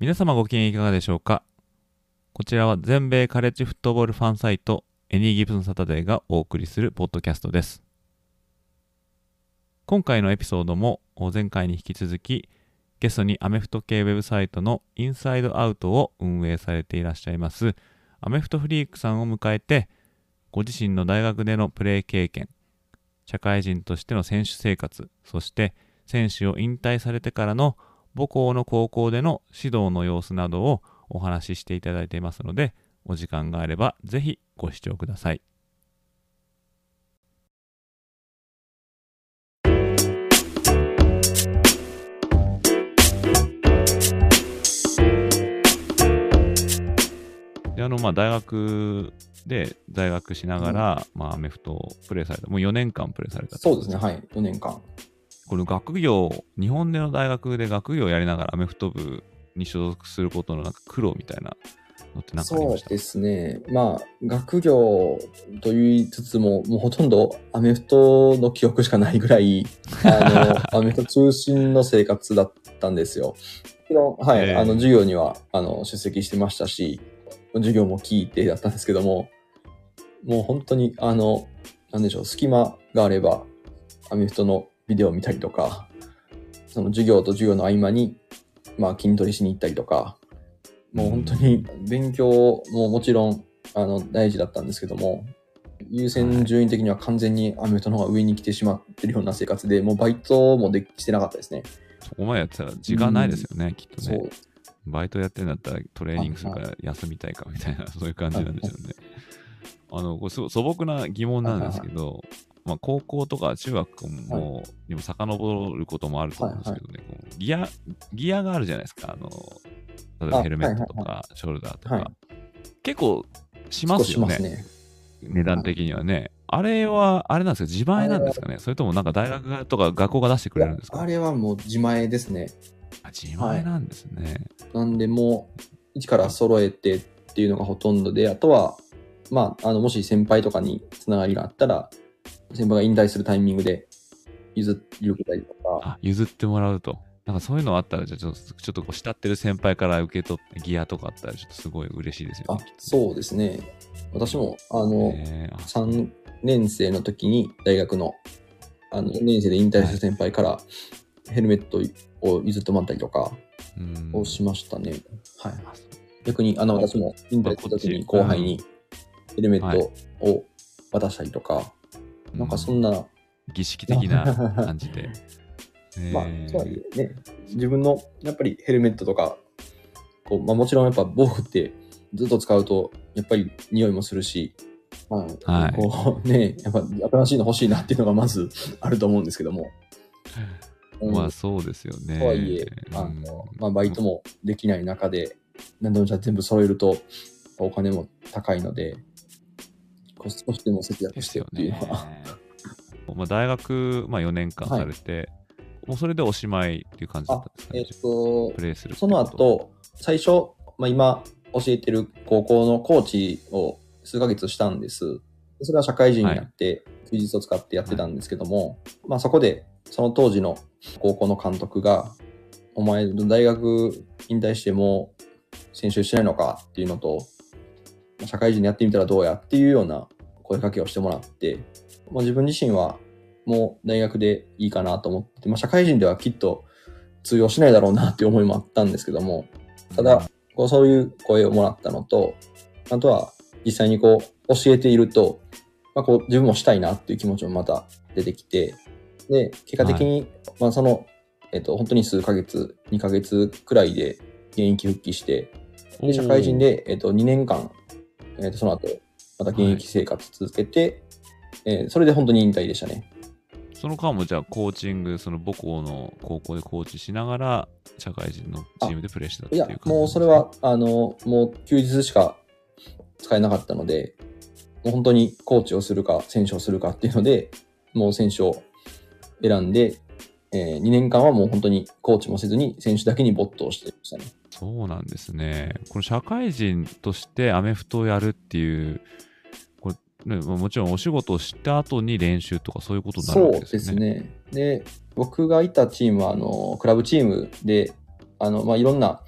皆様ご機嫌いかがでしょうか？こちらは全米カレッジフットボールファンサイトエニーギブソンサタデーがお送りするポッドキャストです。今回のエピソードも前回に引き続きゲストにアメフト系ウェブサイトのインサイドアウトを運営されていらっしゃいますアメフトフリークさんを迎えてご自身の大学でのプレー経験社会人としての選手生活そして選手を引退されてからの母校の高校での指導の様子などをお話ししていただいていますので、お時間があればぜひご視聴ください。であのまあ大学で在学しながら、うん、まあ、アメフトをプレーされた、もう4年間プレーされたそうですね、はい、4年間。この学業、日本での大学で学業をやりながらアメフト部に所属することのなんか苦労みたいなのって何かありました？そうですね。まあ、学業と言いつつも、もうほとんどアメフトの記憶しかないぐらい、あの、アメフト中心の生活だったんですよ。はい、えー、あの、授業には、あの、出席してましたし、授業も聞いてだったんですけども、もう本当に、あの、なんでしょう、隙間があれば、アメフトのビデオを見たりとか、その授業と授業の合間に、まあ筋トレしに行ったりとか、もう本当に勉強ももちろんあの大事だったんですけども、優先順位的には完全にアメフトの方が上に来てしまってるような生活で、もうバイトもできてなかったですね。そこまでやってたら時間ないですよね、うん、きっとね。バイトやってんだったらトレーニングするから休みたいかみたいな、そういう感じなんでしょうね。あの、これ素朴な疑問なんですけど、まあ、高校とか中学も、はい、にも遡ることもあると思うんですけどね、はいはい、ギア、ギアがあるじゃないですか。あの、例えばヘルメットとか、ショルダーとか。はい、結構しますよね。ね値段的にはね。あれは、あれなんですか？自前なんですかね？それともなんか大学とか学校が出してくれるんですか？あれはもう自前ですね。あ自前なんですね。なんでもう、一から揃えてっていうのがほとんどで、あとは、まあ、あの、もし先輩とかにつながりがあったら、先輩が引退するタイミングで譲ってたりとか。あ、譲ってもらうと。なんかそういうのあったら、じゃあちょっと、ちょっとこう慕ってる先輩から受け取ってギアとかあったら、ちょっとすごい嬉しいですよね。あ、そうですね。私も、あの、3年生の時に大学の、あの、4年生で引退した先輩からヘルメットを譲ってもらったりとかをしましたね。はい。逆に、あの、私も引退した時に後輩にヘルメットを渡したりとか、なんかそんな。儀式的な感じで。まあ、とはいえね、自分のやっぱりヘルメットとか、こうまあ、もちろんやっぱ防具ってずっと使うと、やっぱり匂いもするし、まあ、はい、こうね、やっぱ新しいの欲しいなっていうのがまずあると思うんですけども。うん、まあそうですよね。とはいえ、あの、まあバイトもできない中で、何でもじゃ全部揃えるとお金も高いので、少しでも節約してっていうのは。まあ、大学、まあ、4年間されて、はい、もうそれでおしまいっていう感じだったんですかね。えっ、と、プレイするその後、最初、まあ、今教えてる高校のコーチを数ヶ月したんです。それは社会人になって、休日を使ってやってたんですけども、はい、まあそこで、その当時の高校の監督が、お前、大学引退しても選手しないのかっていうのと、社会人でやってみたらどうやっていうような声かけをしてもらって、まあ、自分自身はもう大学でいいかなと思って、まあ、社会人ではきっと通用しないだろうなっていう思いもあったんですけども、ただ、こうそういう声をもらったのと、あとは実際にこう教えていると、まあ、こう自分もしたいなっていう気持ちもまた出てきて、で、結果的に、まあその、えっと、本当に数ヶ月、2ヶ月くらいで現役復帰して、で社会人で、えっと、2年間えー、とその後、また現役生活続けて、はい、えー、それで本当に引退でしたね。その間もじゃあコーチング、その母校の高校でコーチしながら、社会人のチームでプレーしてたっていやいう感じ、もうそれは、あの、もう休日しか使えなかったので、もう本当にコーチをするか、選手をするかっていうので、もう選手を選んで、えー、2年間はもう本当にコーチもせずに、選手だけに没頭してましたね。そうなんですね。この社会人としてアメフトをやるっていう、ね、まあもちろんお仕事をした後に練習とかそういうことになるわそうでけですよね。すね。で、僕がいたチームは、あの、クラブチームで、あの、まあ、いろんな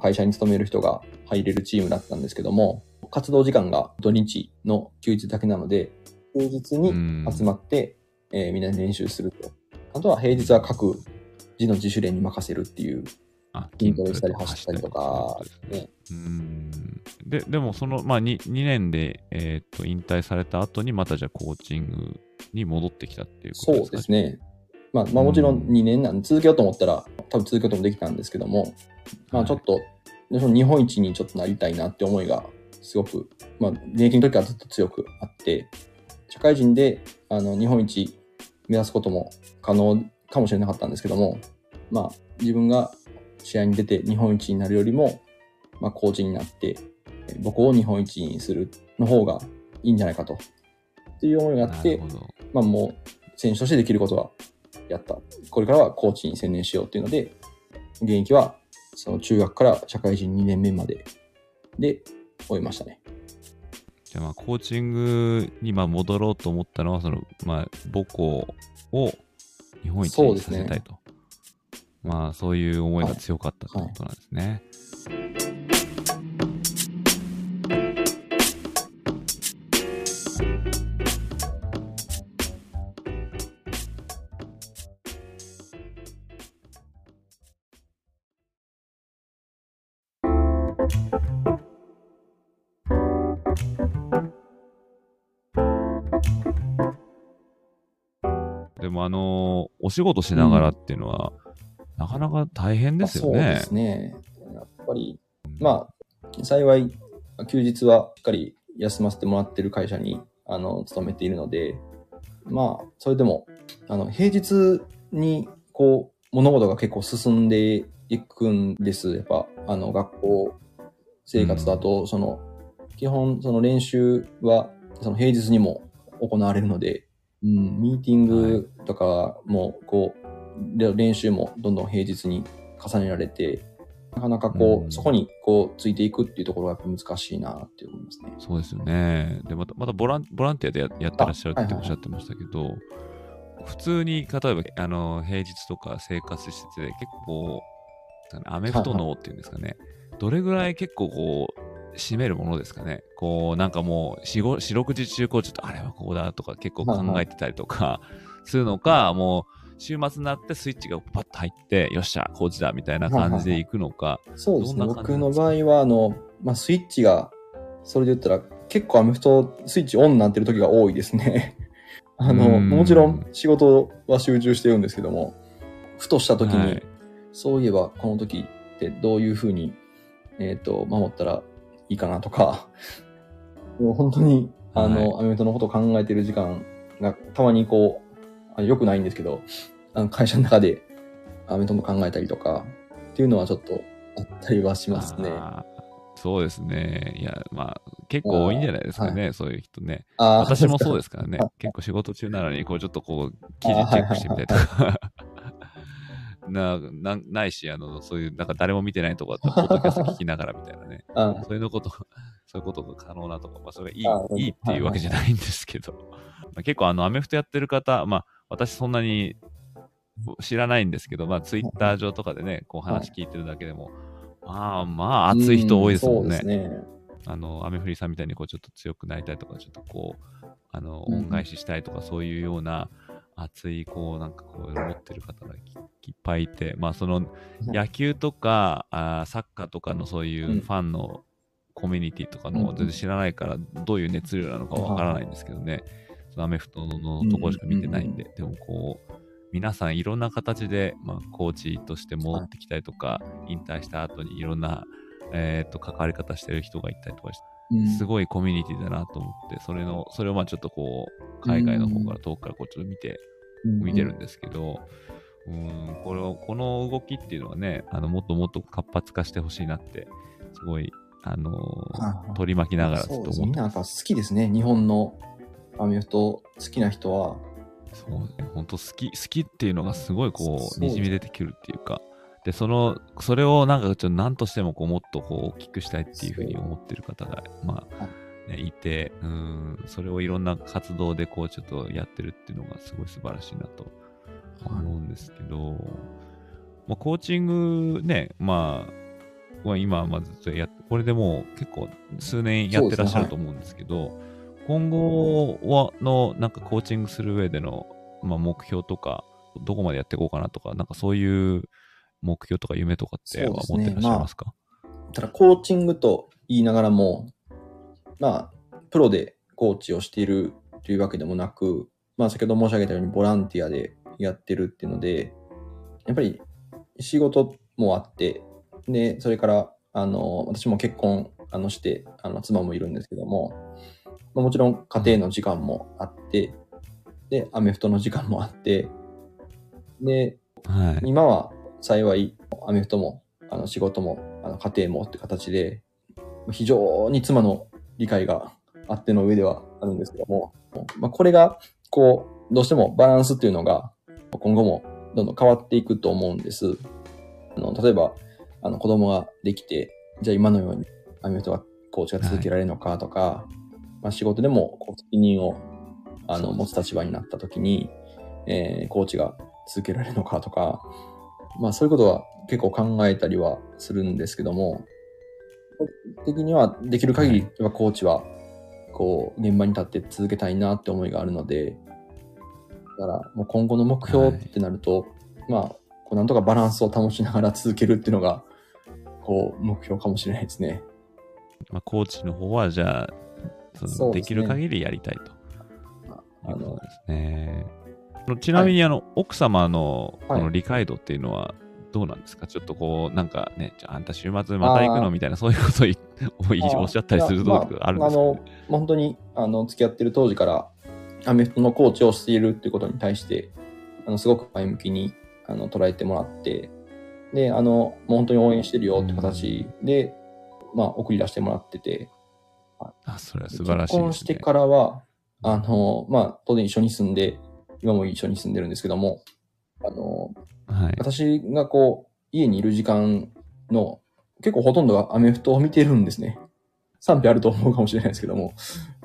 会社に勤める人が入れるチームだったんですけども、活動時間が土日の休日だけなので、平日にうん集まって、えーみんなで練習すると。あとは平日は各自の自主練に任せるっていう、あ筋トレしたり走ったりとか、ねね。うーん。で、でもその、まあ2、2年で、えーっと、引退された後にまたじゃあコーチングに戻ってきたっていうことそうですか？ですね。まあ、まあもちろんうん。2年なんで続けようと思ったら、多分続けようともできたんですけども、まあはい。ちょっと、でその日本一にちょっとなりたいなって思いがすごく、まあ現役の時はずっと強くあって、社会人であの日本一目指すことも可能かもしれなかったんですけども、まあ自分が試合に出て日本一になるよりも、まあコーチになって、えー僕を日本一にするの方がいいんじゃないかと。っていう思いがあって。まあもう選手としてできることはやった。これからはコーチに専念しようっていうので、現役はその中学から社会人2年目までで終えましたね。じゃあまあコーチングにまあ戻ろうと思ったのは、その、まあ母校を日本一にそうですねさせたいと。まあそういう思いが強かったってことなんですね。でもあのお仕事しながらっていうのは、なかなか大変ですよそうでね。すね。やっぱり、まあ、幸い、休日はしっかり休ませてもらってる会社に、あの、勤めているので、まあ、それでも、あの、平日に、こう、物事が結構進んでいくんです。やっぱ、あの、学校生活だと、その、基本、その練習は、その平日にも行われるので、うん、ミーティングとかも、こう、で練習もどんどん平日に重ねられて、なかなかこう、うんそこにこう、ついていくっていうところがやっぱ難しいなって思いますね。そうですよね。で、また、またボランボランティアでややってらっしゃるっておっしゃってましたけど、普通に、例えば、あの、平日とか生活してて、結構、アメフト脳っていうんですかね、どれぐらい結構こう、占めるものですかね。こう、なんかもう、四六時中、こう、ちょっと、あれはこうだとか結構考えてたりとか、するのか、もう、週末になってスイッチがパッと入って、よっしゃ、コーチだ、みたいな感じで行くのか、そうですね。どんな感じ僕の場合は、あの、まあ、スイッチが、それで言ったら、結構アメフトスイッチオンになってる時が多いですね。あの、うん。もちろん仕事は集中してるんですけども、ふとした時に、はい。そういえばこの時ってどういうふうに、えっ、と、守ったらいいかなとか、もう本当に、あの、はアメフトのことを考えてる時間がたまにこう、あ良くないんですけど、あの会社の中でアメフトの考えたりとか、っていうのはちょっとあったりはしますね。そうですね。いや、まあ、結構多いんじゃないですかね、そういう人ね。私もそうでですからねあ。結構仕事中なのに、こう、ちょっとこう、記事チェックしてみたりとか。ななないし、あの、そういう、なんか誰も見てないとこだったら、ポッドキャスト聞きながらみたいなね。そういうのこと、そういうことが可能なとか、まあ、それがいいいいっていうわけじゃないんですけど、まあ、結構、あの、アメフトやってる方、まあ、私そんなに知らないんですけど、まあ、ツイッター上とかでね、こう話聞いてるだけでも、まあまあ、熱い人多いですもんね。ね。あの、アメフリさんみたいにこうちょっと強くなりたいとか、ちょっとこう、あの、うん。恩返ししたいとか、そういうような熱い、こう、なんかこう、持ってる方がいいっぱいいて、まあ、その、野球とか、あーサッカーとかのそういううん。ファンのコミュニティとかのうん。全然知らないから、どういう熱量なのかわからないんですけどね、アメフトのところしか見てないんで、でもこう、皆さんいろんな形で、まあ、コーチとして戻ってきたりとか、引退した後にいろんな、えー、と関わり方してる人がいたりとかして、うん。すごいコミュニティだなと思って、それの、それをまあちょっとこう、海外の方から遠くからこうちょっと見て見てるんですけど、うん、これこの動きっていうのはね、あのもっともっと活発化してほしいなって、すごい、あのー、取り巻きながらずっと思ってみんな好きですね、日本のアメフト好きな人は。そうね、本当好き、好きっていうのがすごいこう、にじみ出てくるっていうか、で、その、それをなんかちょっと何としてもこう、もっとこう、大きくしたいっていうふうに思ってる方が、まあ、ね、いて、うん、それをいろんな活動でこう、ちょっとやってるっていうのがすごい素晴らしいなと思うんですけど、まあ、コーチングね、まあ、今、まずっとやこれでもう結構数年やってらっしゃると思うんですけど、今後はのなんかコーチングする上での、まあ、目標とか、どこまでやっていこうかなとか、なんかそういう目標とか夢とかっては持ってらっしゃいますか、ねまあ、ただコーチングと言いながらも、まあ、プロでコーチをしているというわけでもなく、まあ、先ほど申し上げたようにボランティアでやってるっていうので、やっぱり仕事もあって、で、それから、あの、私も結婚あのして、あの、妻もいるんですけども、まあ、もちろん家庭の時間もあって、で、アメフトの時間もあって、で、はい、今は幸いアメフトもあの仕事もあの家庭もって形で、非常に妻の理解があっての上ではあるんですけども、まあ、これが、こう、どうしてもバランスっていうのが今後もどんどん変わっていくと思うんです。あの例えば、あの子供ができて、じゃあ今のようにアメフトがコーチが続けられるのかとか、はいまあ、仕事でもこう責任をあの持つ立場になった時に、えー、コーチが続けられるのかとか、まあそういうことは結構考えたりはするんですけども、的にはできる限りコーチはこう現場に立って続けたいなって思いがあるので、だからもう今後の目標ってなると、はい、まあこうなんとかバランスを保ちながら続けるっていうのがこう目標かもしれないですね。まあ、コーチの方はじゃあそのできる限りやりたいと。あのですね。ちなみに、あの、はい、奥様のこの理解度っていうのはどうなんですか、はい、ちょっとこう、なんかね、じゃあ、あんた週末また行くの？みたいな、そういうことをおっしゃったりするとあるんですか、ね、あの、本当に、あの、付き合ってる当時から、アメフトのコーチをしているっていうことに対して、あの、すごく前向きに、あの、捉えてもらって、で、あの、もう本当に応援してるよって形で、うん、まあ、送り出してもらってて、あ、それは素晴らしい、ね、結婚してからは、あの、まあ、当然一緒に住んで、今も一緒に住んでるんですけども、あの、はい、私がこう、家にいる時間の結構ほとんどがアメフトを見てるんですね。賛否あると思うかもしれないですけども、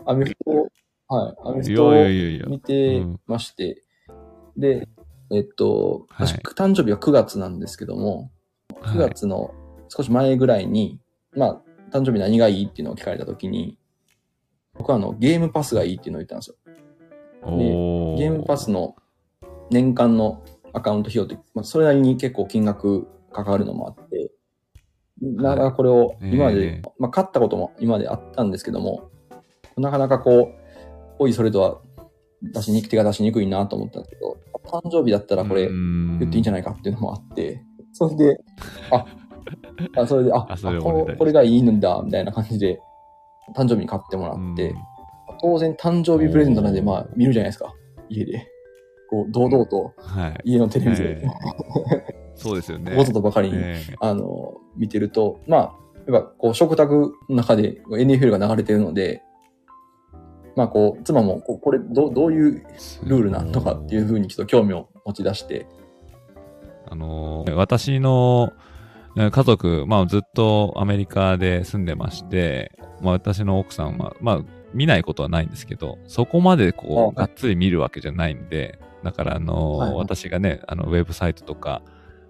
アメフトを、はい、アメフトを見てまして、で、えっと、はい、誕生日は9月なんですけども、9月の少し前ぐらいに、まあ、誕生日何がいい？っていうのを聞かれたときに、僕はあの、ゲームパスがいいっていうのを言ったんですよ。で、ゲームパスの年間のアカウント費用って、まあ、それなりに結構金額かかるのもあって、なかなかこれを今まで、はい、まあ、買ったことも今まであったんですけども、なかなかこう、おいそれとは出しにく手が出しにくいなと思ったんですけど、誕生日だったらこれ言っていいんじゃないかっていうのもあって、それで、あ、あそれで、あ、あそれここれがいいんだ、みたいな感じで、誕生日に買ってもらって、当然誕生日プレゼントなんで、まあ見るじゃないですか、家で。こう、堂々と、家のテレビで、はいそうですよね。こととばかりに、あの、見てると、まあ、やっぱこう、食卓の中で NFL が流れてるので、まあこう、妻もここれどどういうルールなんとかっていうふうにちょっと興味を持ち出して。あのー、私の家族、まあずっとアメリカで住んでまして、まあ私の奥さんは、まあ見ないことはないんですけど、そこまでこう、がっつり見るわけじゃないんで、だからあの、はいはい、私がね、あの、ウェブサイトとか、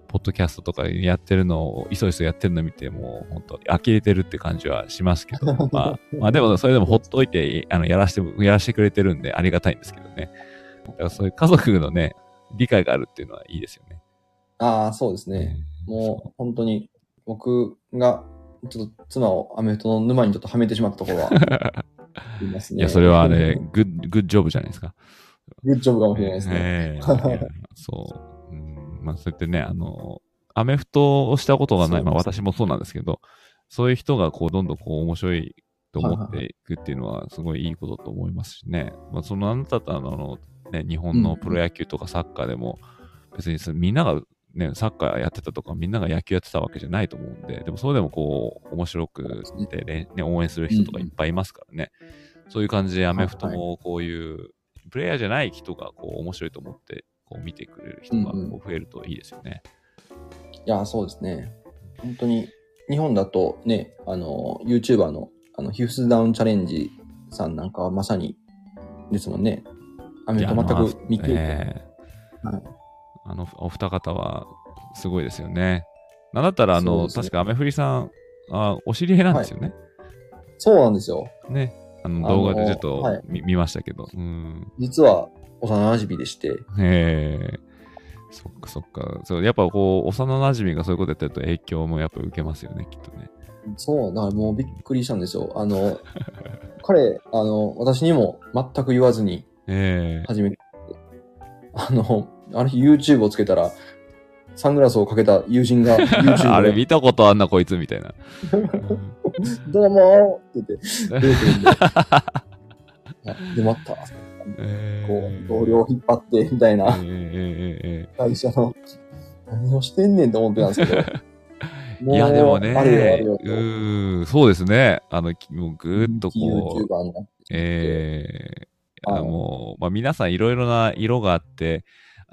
ポッドキャストとかやってるのを、いそいそやってるの見て、もう本当、呆れてるって感じはしますけど、まあ、まあでもそれでもほっといて、あの、やらして、やらしてくれてるんでありがたいんですけどね。だからそういう家族のね、理解があるっていうのはいいですよね。ああ、そうですね。もう本当に僕がちょっと妻をアメフトの沼にちょっとはめてしまったところは ありますね。いや、それはね、グッ、グッジョブじゃないですか。グッジョブかもしれないですね。えー、そう。うん、まあ、そうやってね、あの、アメフトをしたことがない、まあ私もそうなんですけど、そういう人がこう、どんどんこう、面白いと思っていくっていうのは、すごいいいことと思いますしね。まあ、そのあなたとあの、ね、日本のプロ野球とかサッカーでも、別にみんながね、サッカーやってたとか、みんなが野球やってたわけじゃないと思うんで、でもそれでもこう、面白くて、ね、応援する人とかいっぱいいますからね。うん、そういう感じでアメフトもこういう、プレイヤーじゃない人がこう面白いと思って、こう見てくれる人がこう増えるといいですよね。うんうん、いや、そうですね。本当に、日本だとね、あの、YouTuber のあのヒュースダウンチャレンジさんなんかはまさにですもんね。アメフト全く見て、えー、はいあの、お二方はすごいですよね。なんだったら、あの、ね、確かアメフリさん、あお知り合いなんですよね、はい。そうなんですよ。ね。あの動画でちょっと、はい、見ましたけど。うん、実は、幼馴染でして。へえ。そっかそっか。そうやっぱこう、幼馴染がそういうことやってると影響もやっぱ受けますよね、きっとね。そう、だからもうびっくりしたんですよ。あの、彼、あの、私にも全く言わずに、始めて、えー、あの、あの日 YouTube をつけたら、サングラスをかけた友人が YouTube あれ見たことあんなこいつみたいな。どうもーって言って、出てくるんで。で、また、えー、こう、同僚引っ張って、みたいな、えーえー、会社の、何をしてんねんと思ってたんですけど。いや、でもね、うん、そうですね。あの、もうぐーっとこう、ええー、もう、まあ皆さんいろいろな色があって、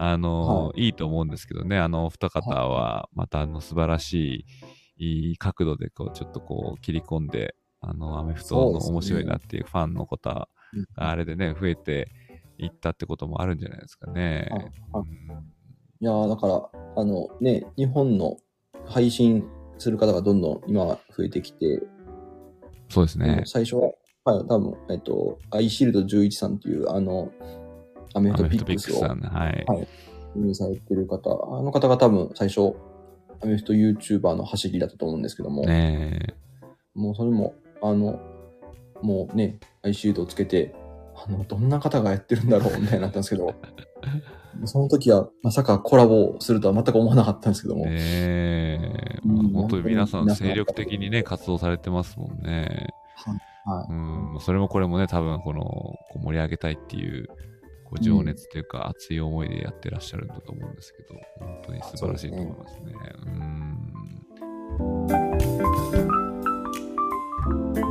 あの、はい、いいと思うんですけどね、あの、お二方は、また、あの、素晴らしい、いい角度で、こう、ちょっとこう、切り込んで、あの、アメフトの面白いなっていうファンの方が、あれでね、増えていったってこともあるんじゃないですかね。うん、いやだから、あの、ね、日本の配信する方がどんどん今増えてきて、そうですね。最初は、はい、多分、えっと、アイシールド11さんっていう、あの、アメフトピックスを、はい、はい、運営されてる方、あの方が多分最初、アメフト YouTuber の走りだったと思うんですけども、ね、もうそれも、あの、もうね、アイシールドをつけて、あの、どんな方がやってるんだろうみたいになったんですけど、その時はまさかコラボするとは全く思わなかったんですけども。え。え本当に皆さん精力的にね、活動されてますもんね。はい。うん、それもこれもね、多分この、こう盛り上げたいっていうこう情熱というか熱い思いでやってらっしゃるんだと思うんですけど、本当に素晴らしいと思いますね。うん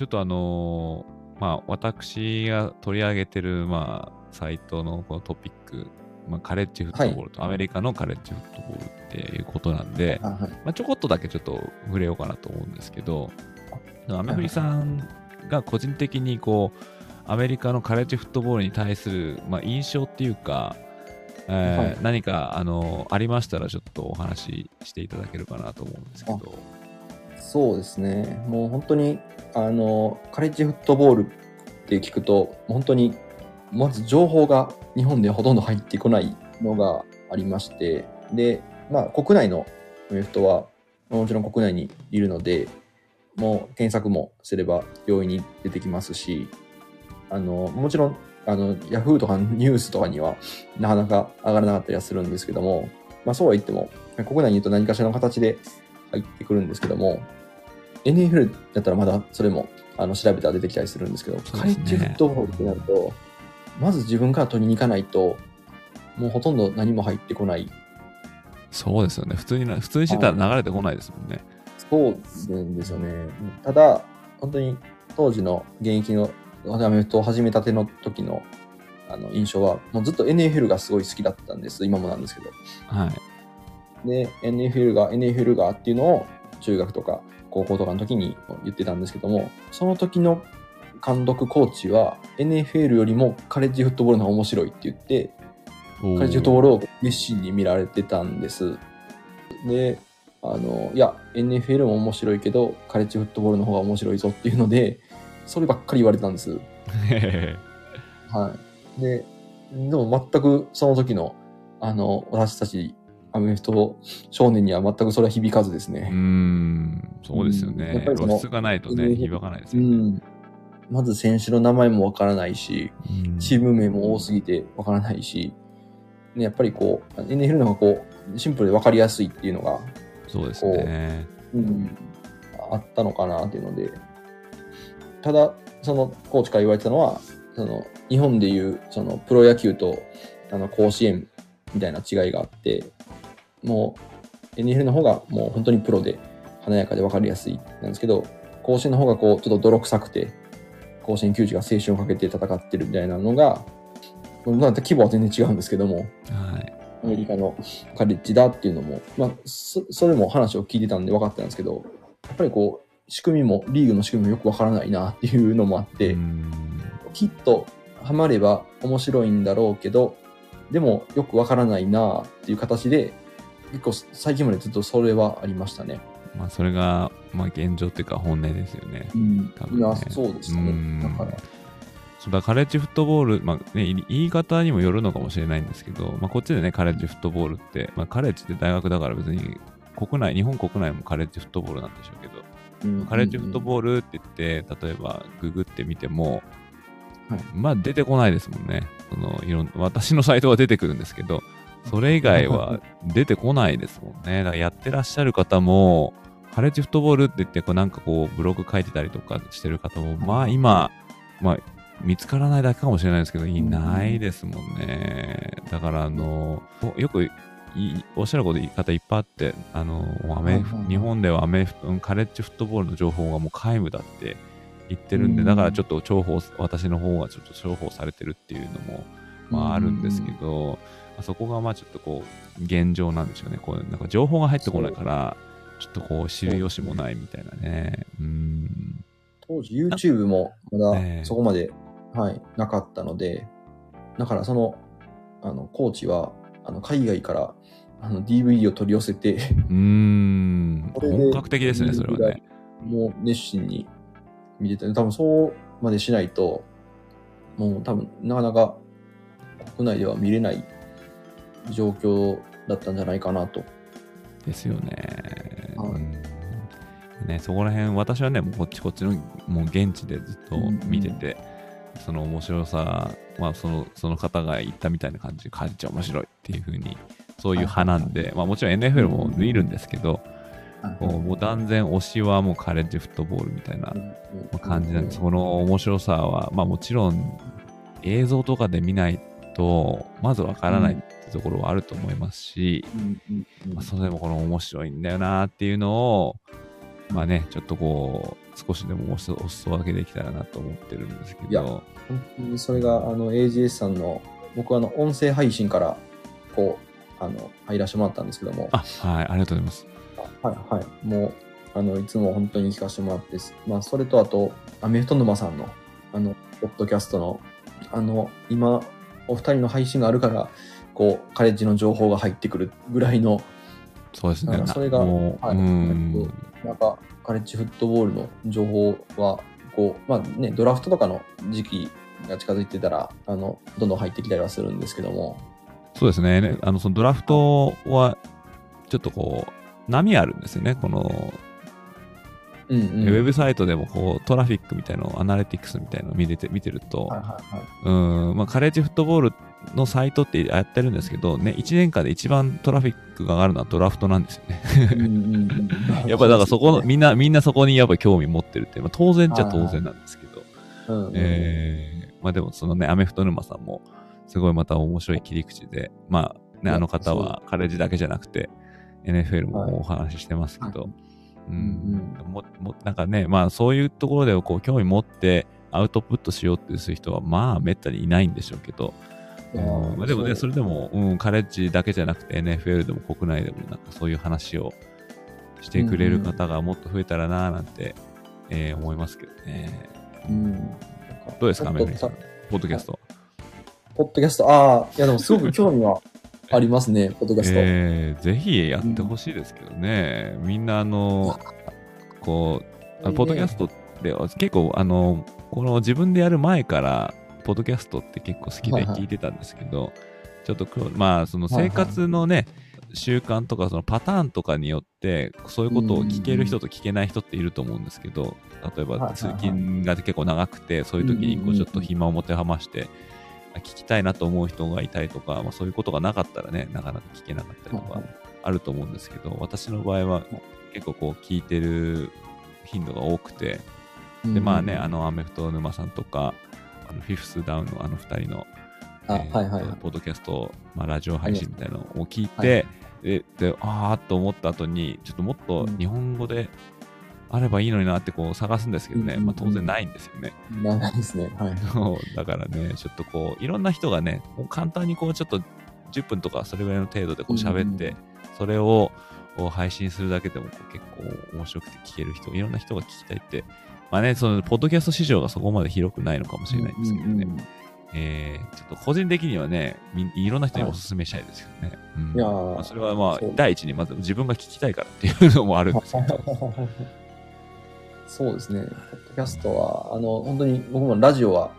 ちょっとあのー、まあ、私が取り上げてる、まあ、サイトのこのトピック、まあ、カレッジフットボールと、アメリカのカレッジフットボールっていうことなんで、はい、まあ、ちょこっとだけちょっと触れようかなと思うんですけど、アメフリさんが個人的にこう、アメリカのカレッジフットボールに対する、まあ、印象っていうか、えーはい、何かあのありましたらちょっとお話ししていただけるかなと思うんですけど。そうですね。もう本当にあのカレッジフットボールって聞くと本当にまず情報が日本でほとんど入ってこないのがありましてで、まあ、国内のアメフトはもちろん国内にいるのでもう検索もすれば容易に出てきますしあのもちろんあのヤフーとかニュースとかにはなかなか上がらなかったりはするんですけども、まあ、そうは言っても国内にいると何かしらの形で入ってくるんですけども NFL だったらまだそれもあの調べたら出てきたりするんですけど、カレッジフットボールってなると、まず自分から取りに行かないと、もうほとんど何も入ってこない。そうですよね。普通に普通にしてたら流れてこないですもんね。そうなんですよね。ただ、本当に当時の現役のアメフトを始めたての時のあの印象は、もうずっと NFL がすごい好きだったんです。今もなんですけど。はい。で、NFL が、NFL がっていうのを中学とか高校とかの時に言ってたんですけども、その時の監督、コーチは NFL よりもカレッジフットボールの方が面白いって言って、カレッジフットボールを熱心に見られてたんです。で、あの、いや、NFL も面白いけど、カレッジフットボールの方が面白いぞっていうので、そればっかり言われてたんです。はい。で、でも全くその時の、あの、私たちアメフト少年には全くそれは響かずですね。うーん、そうですよね。うんやっぱりその露出がないとね、うん響かないですうよね。ん。まず選手の名前もわからないし、うんチーム名も多すぎてわからないし、ね、やっぱりこう、NFL の方がこう、シンプルでわかりやすいっていうのが、そうですね。うん、あったのかなっていうので、ただ、そのコーチから言われてたのは、その日本でいうそのプロ野球とあの甲子園みたいな違いがあって、もう NFL の方がもう本当にプロで華やかで分かりやすいなんですけど、甲子園の方がこうちょっと泥臭くて、甲子園球児が青春をかけて戦ってるみたいなのが、まあ規模は全然違うんですけども、はい。アメリカのカレッジだっていうのも、まあ、そそれも話を聞いてたんで分かったんですけど、やっぱりこう、仕組みも、リーグの仕組みもよく分からないなっていうのもあって、うんきっとハマれば面白いんだろうけど、でもよく分からないなっていう形で、結構最近までずっとそれはありましたね。まあ、それが、まあ、現状っていうか本音ですよね。うん多分ねいや、そうでしたねうん。だから、そうだカレッジフットボール、まあね、い言い方にもよるのかもしれないんですけど、まあ、こっちでね、カレッジフットボールって、まあ、カレッジって大学だから別に国内、日本国内もカレッジフットボールなんでしょうけど、うんカレッジフットボールって言って、例えばググってみても、はいまあ出てこないですもんね。そのいろん私のサイトは出てくるんですけど、それ以外は出てこないですもんね。だからやってらっしゃる方も、カレッジフットボールって言って、こうなんかこうブログ書いてたりとかしてる方も、まあ今、まあ見つからないだけかもしれないですけど、いないですもんね。だからあの、よくいおっしゃること言い方いっぱいあって、あの、アメフ日本ではアメフト、カレッジフットボールの情報がもう皆無だって言ってるんで、うんだからちょっと重宝、私の方がちょっと重宝されてるっていうのも、まああるんですけど、まあそこがまあちょっとこう、現状なんですよね。こう、なんか情報が入ってこないから、ちょっとこう知る由もないみたいなね。うん。当時 YouTube もまええだそこまで、はい、なかったので、だからその、あの、コーチは、あの、海外から、あの、DVD を取り寄せて、うーん。本格的ですね、それはね。もう熱心に見てて、多分そうまでしないと、もう多分なかなか国内では見れない状況だったんじゃないかなと。ですよね。はいうんね、そこら辺、私はね、こっちこっちの、もう現地でずっと見てて、その面白さ、まあその、その方が言ったみたいな感じで、カレッジは面白いっていうふうに、そういう派なんで、まあもちろん NFL も見るんですけど、こうもう断然推しはもうカレッジフットボールみたいな感じなんです。その面白さは、まあもちろん映像とかで見ないと、まずわからないところはあると思いますし、まあ、それでもこの面白いんだよなっていうのを、まあね、ちょっとこう、少しでもおすお裾分けできたらなと思ってるんですけいやど、本当にそれが、あの、AGS さんの、僕はあの、音声配信から、こう、あの、入らせてもらったんですけども、あ、はい、ありがとうございます。はいはい。もう、あの、いつも本当に聞かせてもらってす、まあ、それとあと、アメフト沼さんの、あの、ポッドキャストの、あの、今、お二人の配信があるから、こう、カレッジの情報が入ってくるぐらいの、そうですね。それがもう、はいうん、なんか、カレッジフットボールの情報は、こう、まあね、ドラフトとかの時期が近づいてたら、あの、どんどん入ってきたりはするんですけども、そうですね。ねあの、そのドラフトは、ちょっとこう、波あるんですよね。この、うんうん。ウェブサイトでもこう、トラフィックみたいなの、アナリティクスみたいなのを見てて見てると、はいはいはい。うん、まあ、カレッジフットボールのサイトってやってるんですけど、ね、1年間で一番トラフィックが上がるのはドラフトなんですよね。うんうんうん やっぱりだからそこの、うみんな、みんなそこにやっぱ興味持ってるって、まあ、当然っちゃ当然なんですけど、んうんえーまあでもそのね、アメフト沼さんも、すごいまた面白い切り口で、まあね、あの方はカレッジだけじゃなくて、NFL もお話ししてますけど、はいうん、ももなんかね、まあそういうところでこう興味持ってアウトプットしようってする人は、まあめったにいないんでしょうけど、まあ、でもね、そそれでも、うん、カレッジだけじゃなくて NFL でも国内でもなんかそういう話をしてくれる方がもっと増えたらななんて、えー思いますけどね。うん。どうですか、めぐみさん？ポッドキャスト。ポッドキャスト、ああ、いやでもすごく興味は ありますね、ポッドキャスト。えーぜひやってほしいですけどね、みんなあの、こう、あポッドキャストって結構あの、この自分でやる前から、ポッドキャストって結構好きではいはい。聞いてたんですけど、ちょっとくまあ、その生活のね、習慣とかそのパターンとかによってそういうことを聞ける人と聞けない人っていると思うんですけど例えば通勤が結構長くてそういう時にこうちょっと暇を持て余して聞きたいなと思う人がいたりとか、まあ、そういうことがなかったらねなかなか聞けなかったりとかあると思うんですけど私の場合は結構こう聞いてる頻度が多くてでまあねあのアメフト沼さんとかあのフィフスダウンのあの2人のあ、えー、はいはい、はい、ポッドキャスト、まあ、ラジオ配信みたいなのを聞いて、はい、でああと思った後にちょっともっと日本語であればいいのになってこう探すんですけどね、うんまあ、当然ないんですよね。ないですね。はい。だからね、ちょっとこう、いろんな人がね、簡単にこう、ちょっと10分とかそれぐらいの程度でこう喋って、それを配信するだけでも結構面白くて聞ける人、いろんな人が聞きたいって、まあね、その、ポッドキャスト市場がそこまで広くないのかもしれないんですけどね。うんうんうんえー、ちょっと個人的にはね、いろんな人にお勧めしたいですけどね。うん、いやまあ、それはまあ、第一にまず自分が聞きたいからっていうのもあるんですけど。そうですね。ポッドキャストは、あの、本当に僕もラジオは、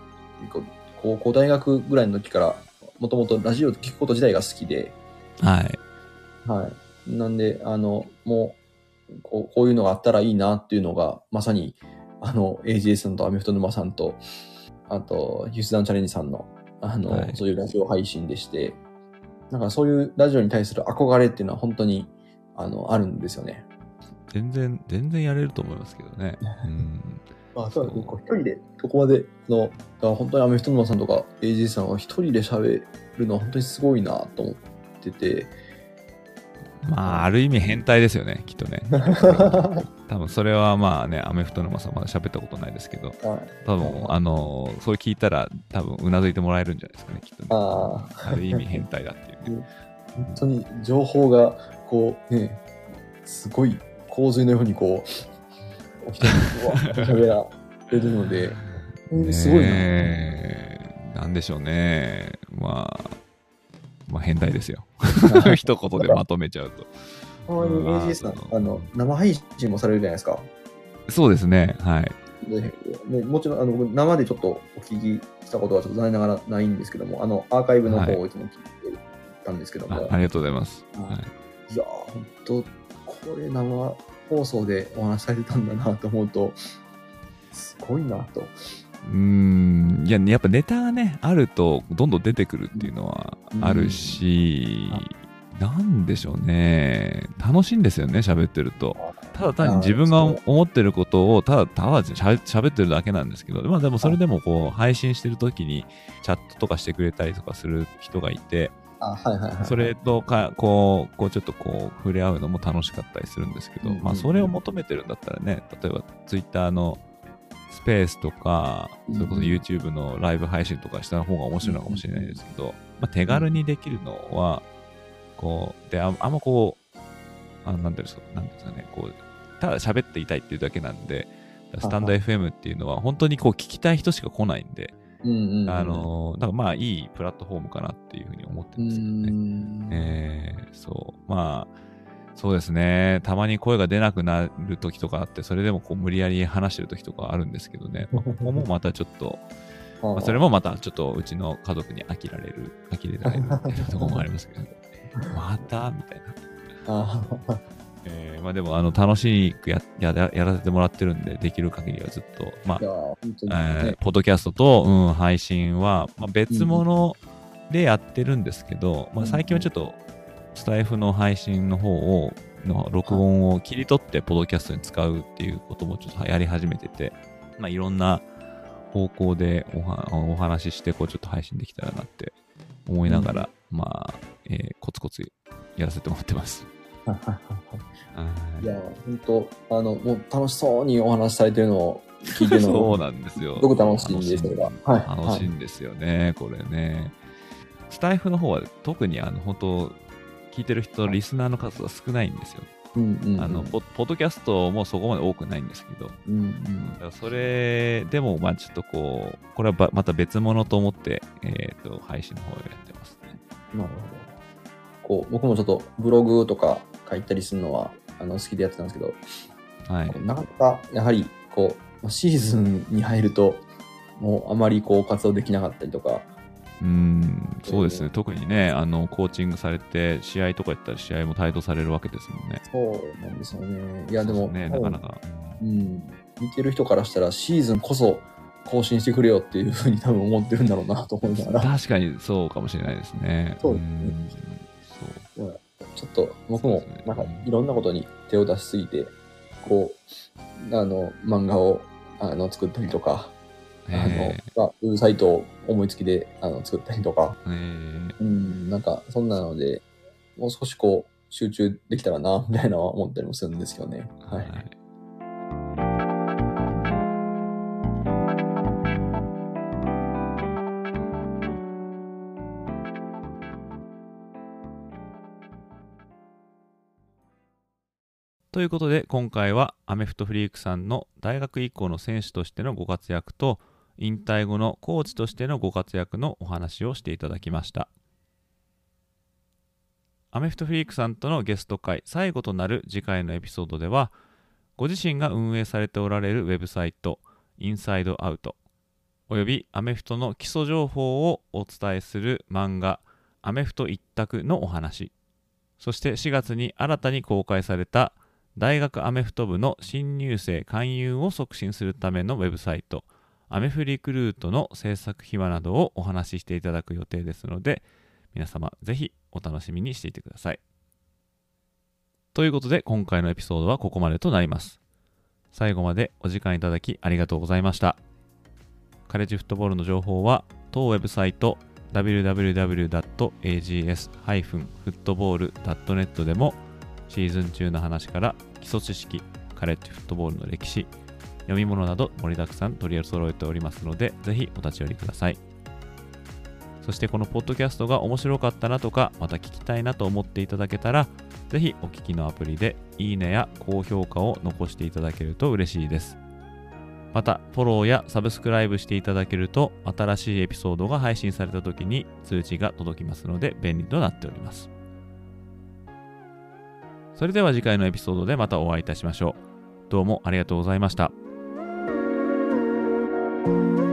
高校、大学ぐらいの時から、もともとラジオを聞くこと自体が好きで、はい。はい。なんで、あの、もう、こうこういうのがあったらいいなっていうのが、まさに、あの、AJ さんとアメフト沼さんと、あと、ヒュースダンチャレンジさんの、あの、はい、そういうラジオ配信でして、なんかそういうラジオに対する憧れっていうのは本当に、あの、あるんですよね。全然、全然やれると思いますけどね。うん。まあ、そうだね。一人で、ここまでの、だ本当にアメフト沼さんとか AG さんは一人で喋るのは本当にすごいなと思ってて。まあ、ある意味変態ですよね、きっとね。多分それはまあね、アメフト沼さんまだ喋ったことないですけど、多分、あの、それ聞いたら多分うなずいてもらえるんじゃないですかね、きっとね。あある意味変態だっていう、ね。本当に情報が、こうね、すごい洪水のようにこう、お人に喋られるので、すごいな。なんでしょうね。まあ、まあ変態ですよ。一言でまとめちゃうと。ああいう AG さん、あの、生配信もされるじゃないですか。そうですね。はい。ででもちろんあの生でちょっとお聞きしたことはちょっと残念ながらないんですけども、あのアーカイブの方をいつも聞いてたんですけども、はい、あありがとうございます。はい、いや本当これ生放送でお話しされてたんだなと思うと、すごいなと。うん、いや、やっぱネタがね、あると、どんどん出てくるっていうのはあるし、なんでしょうね。楽しいんですよね、喋ってると。ただ単に自分が思ってることを、ただ、ただ喋ってるだけなんですけど、まあでもそれでもこう、配信してる時に、チャットとかしてくれたりとかする人がいて、それとかこうこうちょっとこう触れ合うのも楽しかったりするんですけど、まあ、それを求めてるんだったらね例えばツイッターのスペースとか、それこそ YouTube のライブ配信とかした方が面白いのかもしれないですけど、まあ、手軽にできるのはこうでああんまこうあなんていうんですかなんですかねこうただ喋っていたいっていうだけなんでスタンド FM っていうのは本当にこう聞きたい人しか来ないんで、うんうんあの、だからまあいいプラットフォームかなっていうふうに思ってるんですけどね。えー、そう。まあ、そうですね。たまに声が出なくなる時とかあって、それでもこう無理やり話してる時とかあるんですけどね。ここもまたちょっと、まあ、それもまたちょっとうちの家族に飽きられる、飽きれられるっていうところもありますけど、またみたいな。えー、まあでもあの楽しくやややらせてもらってるんで、できる限りはずっと、まあ、ね、えー、ポッドキャストと、うん、配信は、まあ、別物でやってるんですけど、うん、まあ、最近はちょっとスタイフの配信の方を、の録音を切り取ってポッドキャストに使うっていうこともちょっとやり始めてて、まあ、いろんな方向でおはお話しして、こうちょっと配信できたらなって思いながら、うん、まあ、えー、コツコツやらせてもらってます。いや、本当あの、もう楽しそうにお話しされてるのを聞いてるの そうなんですよ。すごく楽しいんですが。はい。楽しいんですよね、はい、これね。スタイフの方は特にあの、本当聞いてる人、リスナーの数は少ないんですよ。うんうんうん、あのポポッドキャストもそこまで多くないんですけど、うんうん、だからそれでもまあちょっとこうこれはまた別物と思って、えーと、配信の方をやってますね。なるほど。こう僕もちょっとブログとか書いたりするのはあの好きでやってたんですけど、はい、なかなかやはりこうシーズンに入るともうあまりこう活動できなかったりとかうん、そうですね、特にね、あのコーチングされて、試合とかやったら試合も帯同されるわけですもんね。そうなんですよね。いや、でも、ね、なかなか、うん。見てる人からしたら、シーズンこそ更新してくれよっていうふうに多分思ってるんだろうなと思いながら。確かにそうかもしれないですね。そうですね。そうちょっと僕も、なんかいろんなことに手を出しすぎて、こう、あの、漫画をあの作ったりとか、あの、まあ、ウェブサイトを思いつきであの作ったりとか、うん、なんかそんなので、もう少しこう、集中できたらな、みたいな思ったりもするんですけどね。はい。はいということで今回はアメフトフリークさんの大学以降の選手としてのご活躍と引退後のコーチとしてのご活躍のお話をしていただきました。アメフトフリークさんとのゲスト会最後となる次回のエピソードではご自身が運営されておられるウェブサイトインサイドアウトおよびアメフトの基礎情報をお伝えする漫画アメフト一択のお話そして4月に新たに公開された大学アメフト部の新入生勧誘を促進するためのウェブサイト、アメフリクルートの制作秘話などをお話ししていただく予定ですので、皆様ぜひお楽しみにしていてください。ということで今回のエピソードはここまでとなります。最後までお時間いただきありがとうございました。カレッジフットボールの情報は当ウェブサイト www.ags-football.net でもシーズン中の話から基礎知識、カレッジフットボールの歴史、読み物など盛りだくさん取り揃えておりますので、ぜひお立ち寄りください。そしてこのポッドキャストが面白かったなとか、また聞きたいなと思っていただけたら、ぜひお聞きのアプリでいいねや高評価を残していただけると嬉しいです。また、フォローやサブスクライブしていただけると、新しいエピソードが配信された時に通知が届きますので便利となっております。それでは次回のエピソードでまたお会いいたしましょう。どうもありがとうございました。thank you